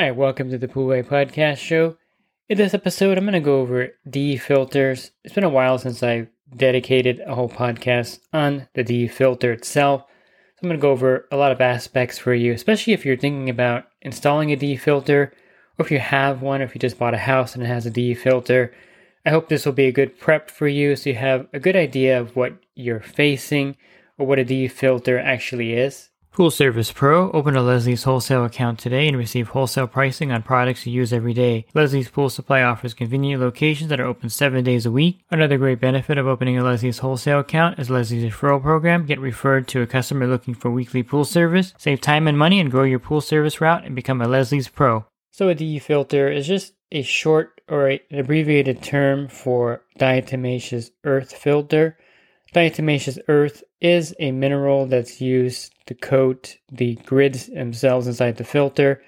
Right, welcome to the Pool Guy Podcast Show. In this episode, I'm going to go over DE filters. It's been a while since I dedicated a whole podcast on the DE filter itself. So I'm going to go over a lot of aspects for you, especially if you're thinking about installing a DE filter or if you have one, or if you just bought a house and it has a DE filter. I hope this will be a good prep for you so you have a good idea of what you're facing or what a DE filter actually is. Pool Service Pro. Open a Leslie's wholesale account today and receive wholesale pricing on products you use every day. Leslie's Pool Supply offers convenient locations that are open seven days a week. Another great benefit of opening a Leslie's wholesale account is Leslie's referral program. Get referred to a customer looking for weekly pool service. Save time and money and grow your pool service route and become a Leslie's Pro. So a DE filter is just a short or an abbreviated term for diatomaceous earth filter. Diatomaceous earth is a mineral that's used to coat the grids themselves inside the filter,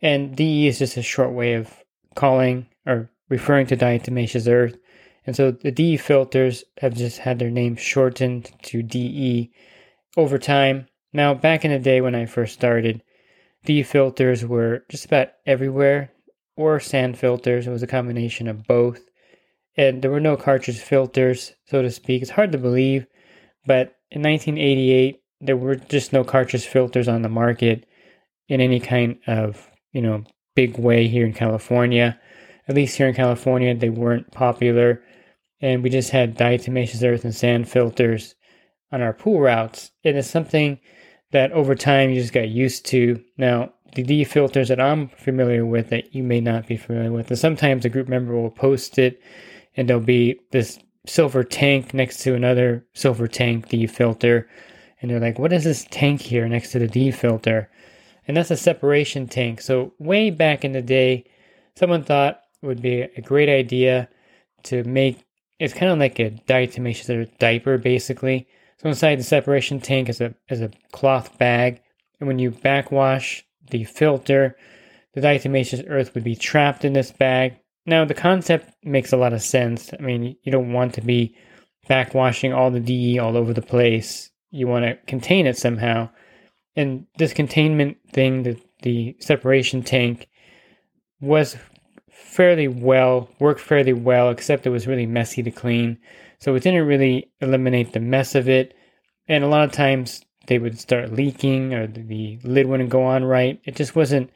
and DE is just a short way of calling or referring to diatomaceous earth. And so the DE filters have just had their name shortened to DE over time. Now, back in the day when I first started, DE filters were just about everywhere, or sand filters. It was a combination of both and there were no cartridge filters, so to speak. It's hard to believe, but in 1988, there were just no cartridge filters on the market in any kind of, you know, big way here in California. At least here in California, they weren't popular, and we just had diatomaceous earth and sand filters on our pool routes. It is something that over time you just got used to. Now, the DE filters that I'm familiar with that you may not be familiar with, and sometimes a group member will post it and there'll be this silver tank next to another silver tank DE filter. And they're like, what is this tank here next to the DE filter? And that's a separation tank. So, way back in the day, someone thought would be a great idea to make it's kind of like a diatomaceous earth diaper, basically. So, inside the separation tank is a, is a cloth bag. And when you backwash the filter, the diatomaceous earth would be trapped in this bag now, the concept makes a lot of sense. I mean, you don't want to be backwashing all the DE all over the place. You want to contain it somehow. And this containment thing, the, the separation tank, was fairly well, worked fairly well, except it was really messy to clean. So it didn't really eliminate the mess of it. And a lot of times they would start leaking or the lid wouldn't go on right. It just wasn't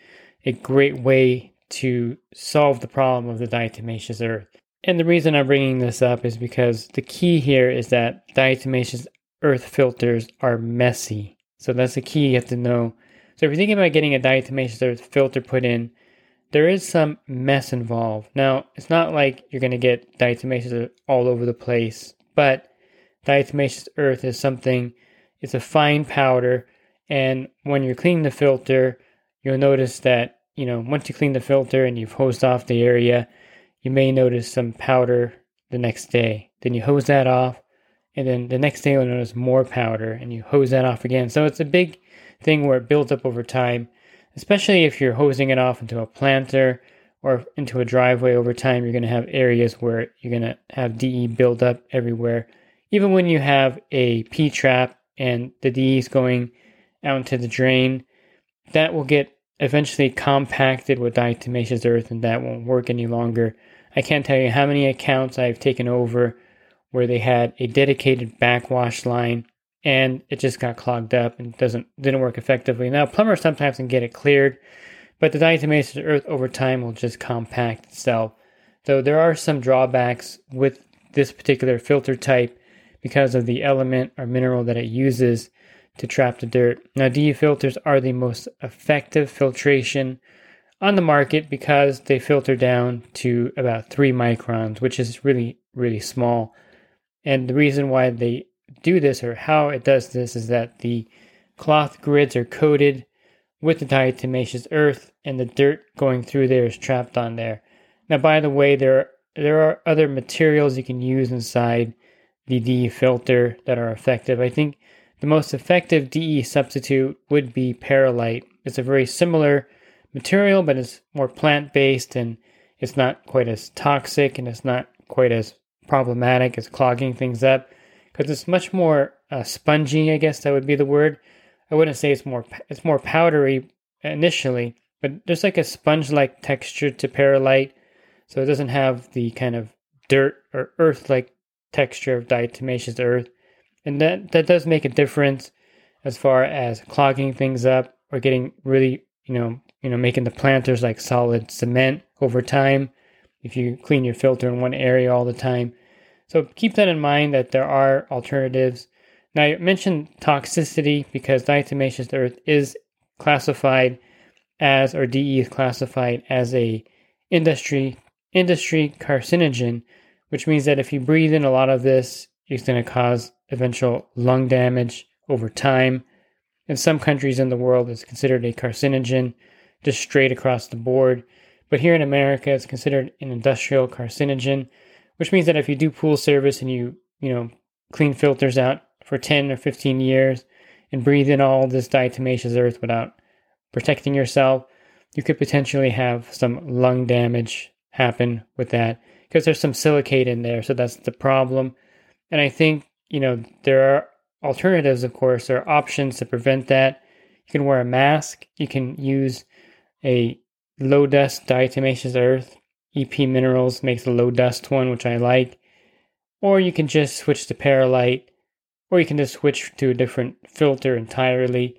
a great way to solve the problem of the diatomaceous earth. And the reason I'm bringing this up is because the key here is that diatomaceous earth filters are messy. So that's the key you have to know. So if you're thinking about getting a diatomaceous earth filter put in, there is some mess involved. Now, it's not like you're going to get diatomaceous earth all over the place, but diatomaceous earth is something, it's a fine powder. And when you're cleaning the filter, you'll notice that you know, once you clean the filter and you've hosed off the area, you may notice some powder the next day. Then you hose that off, and then the next day you'll notice more powder, and you hose that off again. So it's a big thing where it builds up over time, especially if you're hosing it off into a planter or into a driveway over time. You're going to have areas where you're going to have DE build up everywhere. Even when you have a P trap and the DE is going out into the drain, that will get eventually compacted with diatomaceous earth and that won't work any longer. I can't tell you how many accounts I've taken over where they had a dedicated backwash line and it just got clogged up and doesn't didn't work effectively. Now plumbers sometimes can get it cleared, but the diatomaceous earth over time will just compact itself. So there are some drawbacks with this particular filter type because of the element or mineral that it uses to trap the dirt. Now, DE filters are the most effective filtration on the market because they filter down to about three microns, which is really, really small. And the reason why they do this or how it does this is that the cloth grids are coated with the diatomaceous earth and the dirt going through there is trapped on there. Now, by the way, there there are other materials you can use inside the DE filter that are effective. I think the most effective DE substitute would be perlite. It's a very similar material, but it's more plant based and it's not quite as toxic and it's not quite as problematic as clogging things up because it's much more uh, spongy. I guess that would be the word. I wouldn't say it's more it's more powdery initially, but there's like a sponge-like texture to perlite, so it doesn't have the kind of dirt or earth-like texture of diatomaceous earth, and that that does make a difference as far as clogging things up or getting really you know you know making the planters like solid cement over time if you clean your filter in one area all the time. So keep that in mind that there are alternatives. Now I mentioned toxicity because diatomaceous earth is classified as or DE is classified as a industry industry carcinogen, which means that if you breathe in a lot of this, it's going to cause eventual lung damage over time. In some countries in the world, it's considered a carcinogen, just straight across the board. But here in America, it's considered an industrial carcinogen, which means that if you do pool service and you, you know, clean filters out for 10 or 15 years and breathe in all this diatomaceous earth without protecting yourself, you could potentially have some lung damage happen with that because there's some silicate in there. So that's the problem. And I think, you know, there are alternatives, of course, there are options to prevent that. You can wear a mask, you can use a low dust diatomaceous earth. EP Minerals makes a low dust one, which I like. Or you can just switch to Perlite, or you can just switch to a different filter entirely.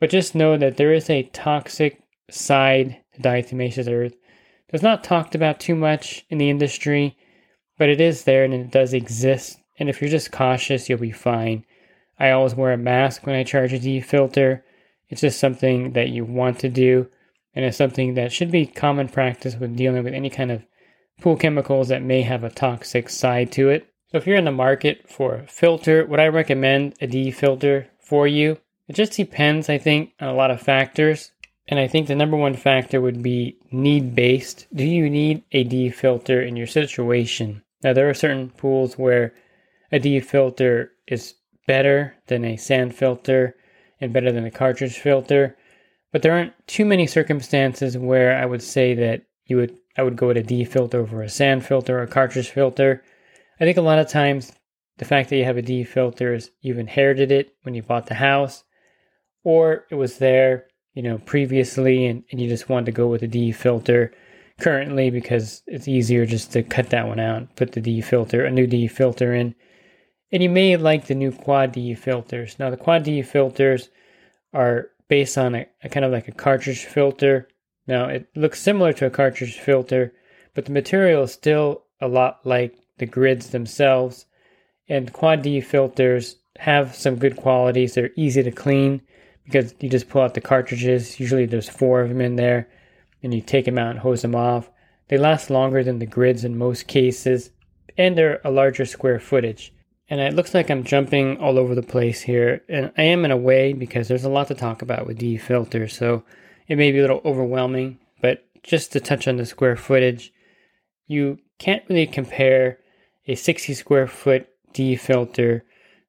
But just know that there is a toxic side to diatomaceous earth. It's not talked about too much in the industry, but it is there and it does exist. And if you're just cautious, you'll be fine. I always wear a mask when I charge a DE filter. It's just something that you want to do, and it's something that should be common practice when dealing with any kind of pool chemicals that may have a toxic side to it. So if you're in the market for a filter, would I recommend a DE filter for you? It just depends, I think, on a lot of factors. And I think the number one factor would be need based. Do you need a DE filter in your situation? Now, there are certain pools where a DE filter is better than a sand filter and better than a cartridge filter. But there aren't too many circumstances where I would say that you would I would go with a D filter over a sand filter or a cartridge filter. I think a lot of times the fact that you have a D filter is you've inherited it when you bought the house, or it was there, you know, previously and, and you just wanted to go with a D filter currently because it's easier just to cut that one out, put the D filter, a new D filter in. And you may like the new quad D filters. Now the quad D filters are based on a, a kind of like a cartridge filter. Now it looks similar to a cartridge filter, but the material is still a lot like the grids themselves. And quad DE filters have some good qualities. They're easy to clean because you just pull out the cartridges. Usually there's four of them in there, and you take them out and hose them off. They last longer than the grids in most cases, and they're a larger square footage. And it looks like I'm jumping all over the place here, and I am in a way because there's a lot to talk about with DE filters, so it may be a little overwhelming. But just to touch on the square footage, you can't really compare a 60 square foot DE filter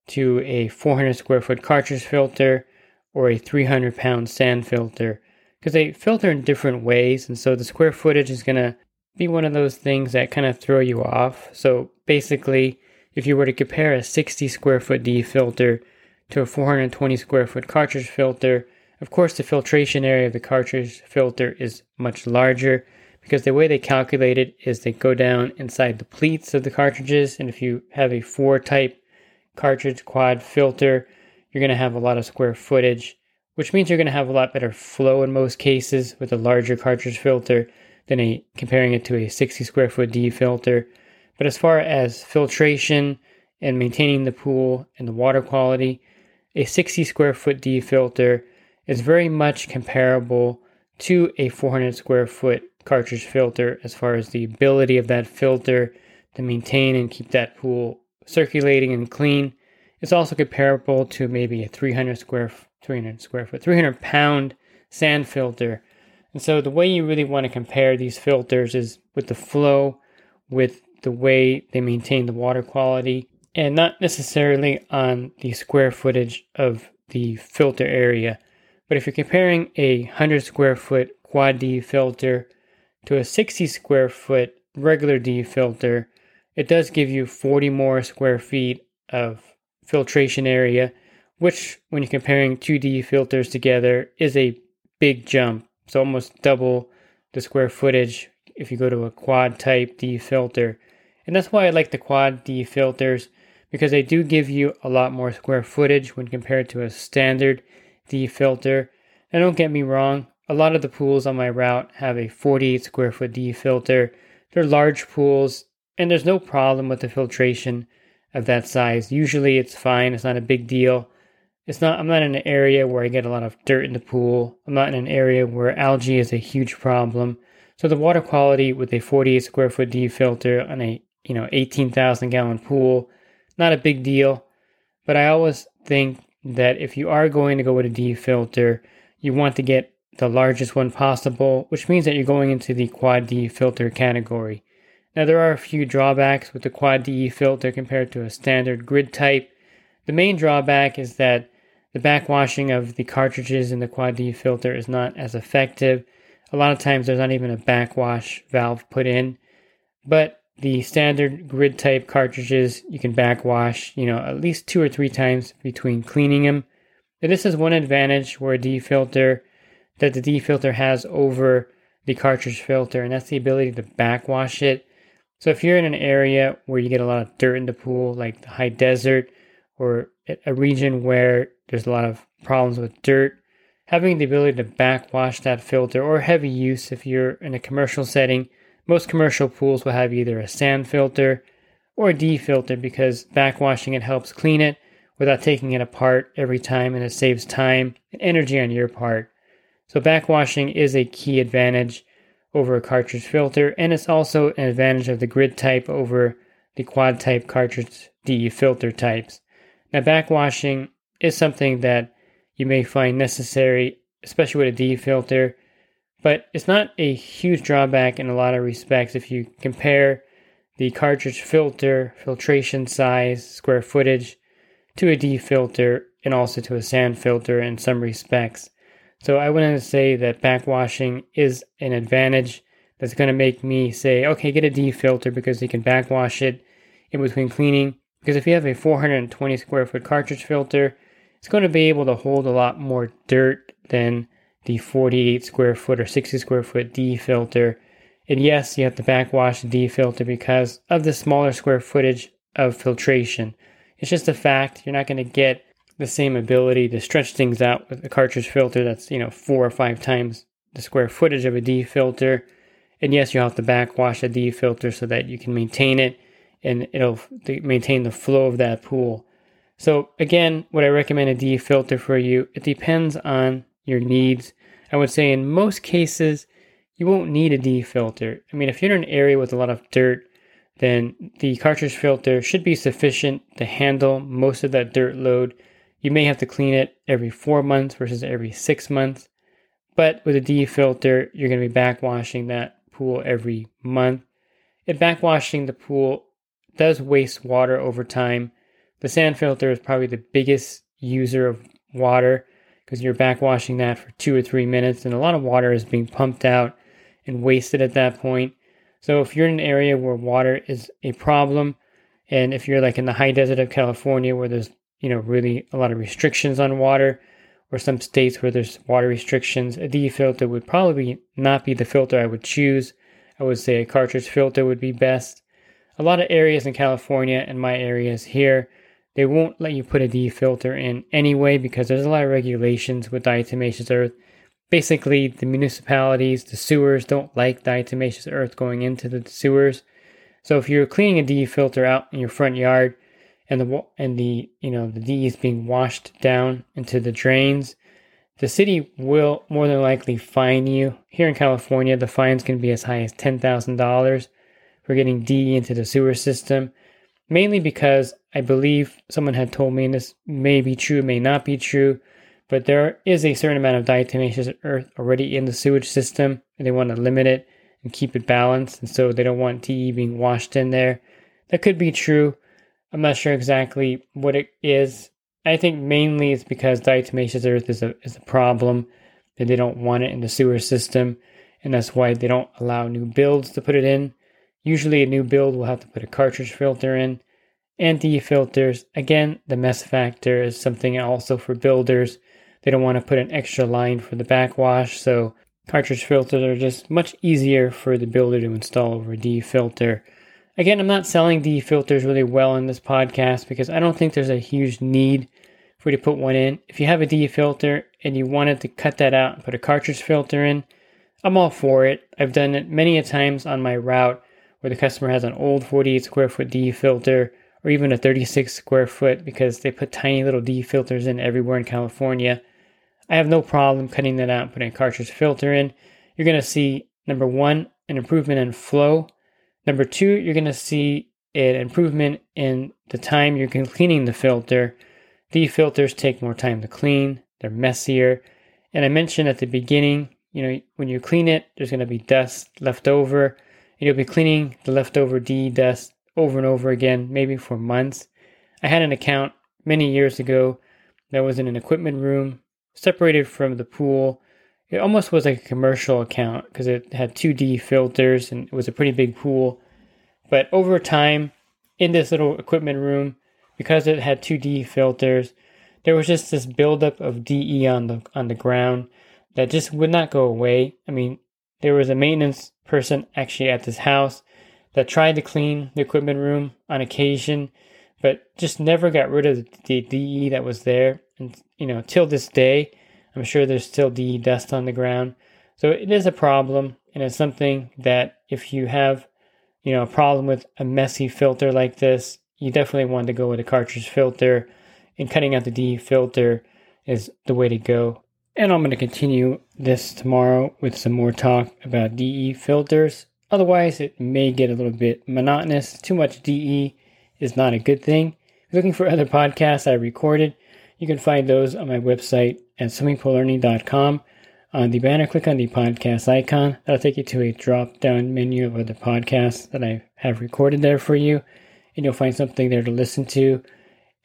to a 400 square foot cartridge filter or a 300 pound sand filter because they filter in different ways. And so the square footage is going to be one of those things that kind of throw you off. So basically, if you were to compare a 60 square foot D filter to a 420 square foot cartridge filter, of course, the filtration area of the cartridge filter is much larger because the way they calculate it is they go down inside the pleats of the cartridges. And if you have a four type cartridge quad filter, you're going to have a lot of square footage, which means you're going to have a lot better flow in most cases with a larger cartridge filter than a comparing it to a 60 square foot D filter. But as far as filtration and maintaining the pool and the water quality, a 60 square foot D filter is very much comparable to a 400 square foot cartridge filter as far as the ability of that filter to maintain and keep that pool circulating and clean It's also comparable to maybe a 300 square 300 square foot 300 pound sand filter. And so the way you really want to compare these filters is with the flow, with the way they maintain the water quality, and not necessarily on the square footage of the filter area. But if you're comparing a 100 square foot quad D filter to a 60 square foot regular D filter, it does give you 40 more square feet of filtration area, which, when you're comparing 2D filters together, is a big jump. So almost double the square footage if you go to a quad type D filter. And that's why I like the quad D filters because they do give you a lot more square footage when compared to a standard D filter. And don't get me wrong, a lot of the pools on my route have a 48 square foot D filter. They're large pools, and there's no problem with the filtration of that size. Usually it's fine, it's not a big deal. It's not I'm not in an area where I get a lot of dirt in the pool. I'm not in an area where algae is a huge problem. So the water quality with a 48 square foot D filter on a, you know, 18,000 gallon pool, not a big deal. But I always think that if you are going to go with a D filter, you want to get the largest one possible, which means that you're going into the quad D filter category. Now, there are a few drawbacks with the quad DE filter compared to a standard grid type. The main drawback is that the backwashing of the cartridges in the quad D filter is not as effective. A lot of times there's not even a backwash valve put in. But the standard grid type cartridges, you can backwash, you know, at least two or three times between cleaning them. And this is one advantage where a D filter that the D filter has over the cartridge filter, and that's the ability to backwash it. So if you're in an area where you get a lot of dirt in the pool, like the high desert, or a region where there's a lot of problems with dirt, having the ability to backwash that filter or heavy use if you're in a commercial setting, most commercial pools will have either a sand filter or a D filter because backwashing it helps clean it without taking it apart every time and it saves time and energy on your part. So backwashing is a key advantage over a cartridge filter, and it's also an advantage of the grid type over the quad type cartridge DE filter types. Now, backwashing is something that you may find necessary, especially with a D filter, but it's not a huge drawback in a lot of respects if you compare the cartridge filter, filtration size, square footage to a D filter, and also to a sand filter in some respects. So I wouldn't say that backwashing is an advantage that's going to make me say, okay, get a D filter because you can backwash it in between cleaning. Because if you have a 420 square foot cartridge filter, it's going to be able to hold a lot more dirt than the 48 square foot or 60 square foot D filter. And yes, you have to backwash the D filter because of the smaller square footage of filtration. It's just a fact. You're not going to get the same ability to stretch things out with a cartridge filter that's, you know, four or five times the square footage of a D filter. And yes, you'll have to backwash a D filter so that you can maintain it and it'll maintain the flow of that pool. So again, would I recommend a D filter for you? It depends on your needs. I would say in most cases, you won't need a D filter. I mean, if you're in an area with a lot of dirt, then the cartridge filter should be sufficient to handle most of that dirt load you may have to clean it every four months versus every six months. But with a D filter, you're going to be backwashing that pool every month. And backwashing the pool does waste water over time. The sand filter is probably the biggest user of water because you're backwashing that for two or three minutes, and a lot of water is being pumped out and wasted at that point. So if you're in an area where water is a problem, and if you're like in the high desert of California where there's you know, really a lot of restrictions on water, or some states where there's water restrictions, a D filter would probably not be the filter I would choose. I would say a cartridge filter would be best. A lot of areas in California and my areas here, they won't let you put a D filter in anyway because there's a lot of regulations with diatomaceous earth. Basically, the municipalities, the sewers don't like diatomaceous earth going into the sewers. So if you're cleaning a D filter out in your front yard, and the and the you know the D is being washed down into the drains, the city will more than likely fine you. Here in California, the fines can be as high as ten thousand dollars for getting D into the sewer system. Mainly because I believe someone had told me, and this may be true, may not be true, but there is a certain amount of diatomaceous earth already in the sewage system, and they want to limit it and keep it balanced, and so they don't want DE being washed in there. That could be true. I'm not sure exactly what it is. I think mainly it's because diatomaceous earth is a is a problem that they don't want it in the sewer system, and that's why they don't allow new builds to put it in. Usually, a new build will have to put a cartridge filter in and DE filters. Again, the mess factor is something also for builders. They don't want to put an extra line for the backwash, so cartridge filters are just much easier for the builder to install over a DE filter. Again, I'm not selling DE filters really well in this podcast because I don't think there's a huge need for you to put one in. If you have a DE filter and you wanted to cut that out and put a cartridge filter in, I'm all for it. I've done it many a times on my route where the customer has an old 48 square foot D filter or even a 36 square foot because they put tiny little D filters in everywhere in California. I have no problem cutting that out putting a cartridge filter in. You're going to see, number one, an improvement in flow. Number two, you're going to see an improvement in the time you're cleaning the filter. DE filters take more time to clean, they're messier. And I mentioned at the beginning, you know, when you clean it, there's going to be dust left over. And you'll be cleaning the leftover DE dust over and over again, maybe for months. I had an account many years ago that was in an equipment room separated from the pool. It almost was like a commercial account because it had 2D filters and it was a pretty big pool. But over time, in this little equipment room, because it had 2D filters, there was just this buildup of DE on the on the ground that just would not go away. I mean, there was a maintenance person actually at this house that tried to clean the equipment room on occasion, but just never got rid of the DE that was there. And, you know, till this day, I'm sure there's still DE dust on the ground. So it is a problem, and it's something that if you have, you know, a problem with a messy filter like this, you definitely want to go with a cartridge filter, and cutting out the DE filter is the way to go. And I'm going to continue this tomorrow with some more talk about DE filters Otherwise, it may get a little bit monotonous. Too much DE is not a good thing. Looking for other podcasts I recorded, you can find those on my website at swimmingpoollearning.com. On the banner, click on the podcast icon. That'll take you to a drop down menu of other podcasts that I have recorded there for you, and you'll find something there to listen to.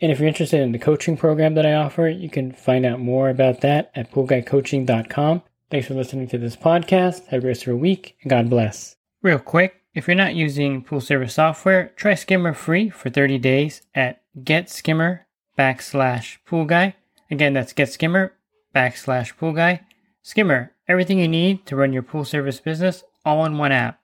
And if you're interested in the coaching program that I offer, you can find out more about that at poolguycoaching.com. Thanks for listening to this podcast. Have a great week, and God bless. Real quick, if you're not using pool service software, try Skimmer free for 30 days at getskimmer backslash pool guy. Again, that's getskimmer backslash pool guy. Skimmer, everything you need to run your pool service business all in one app.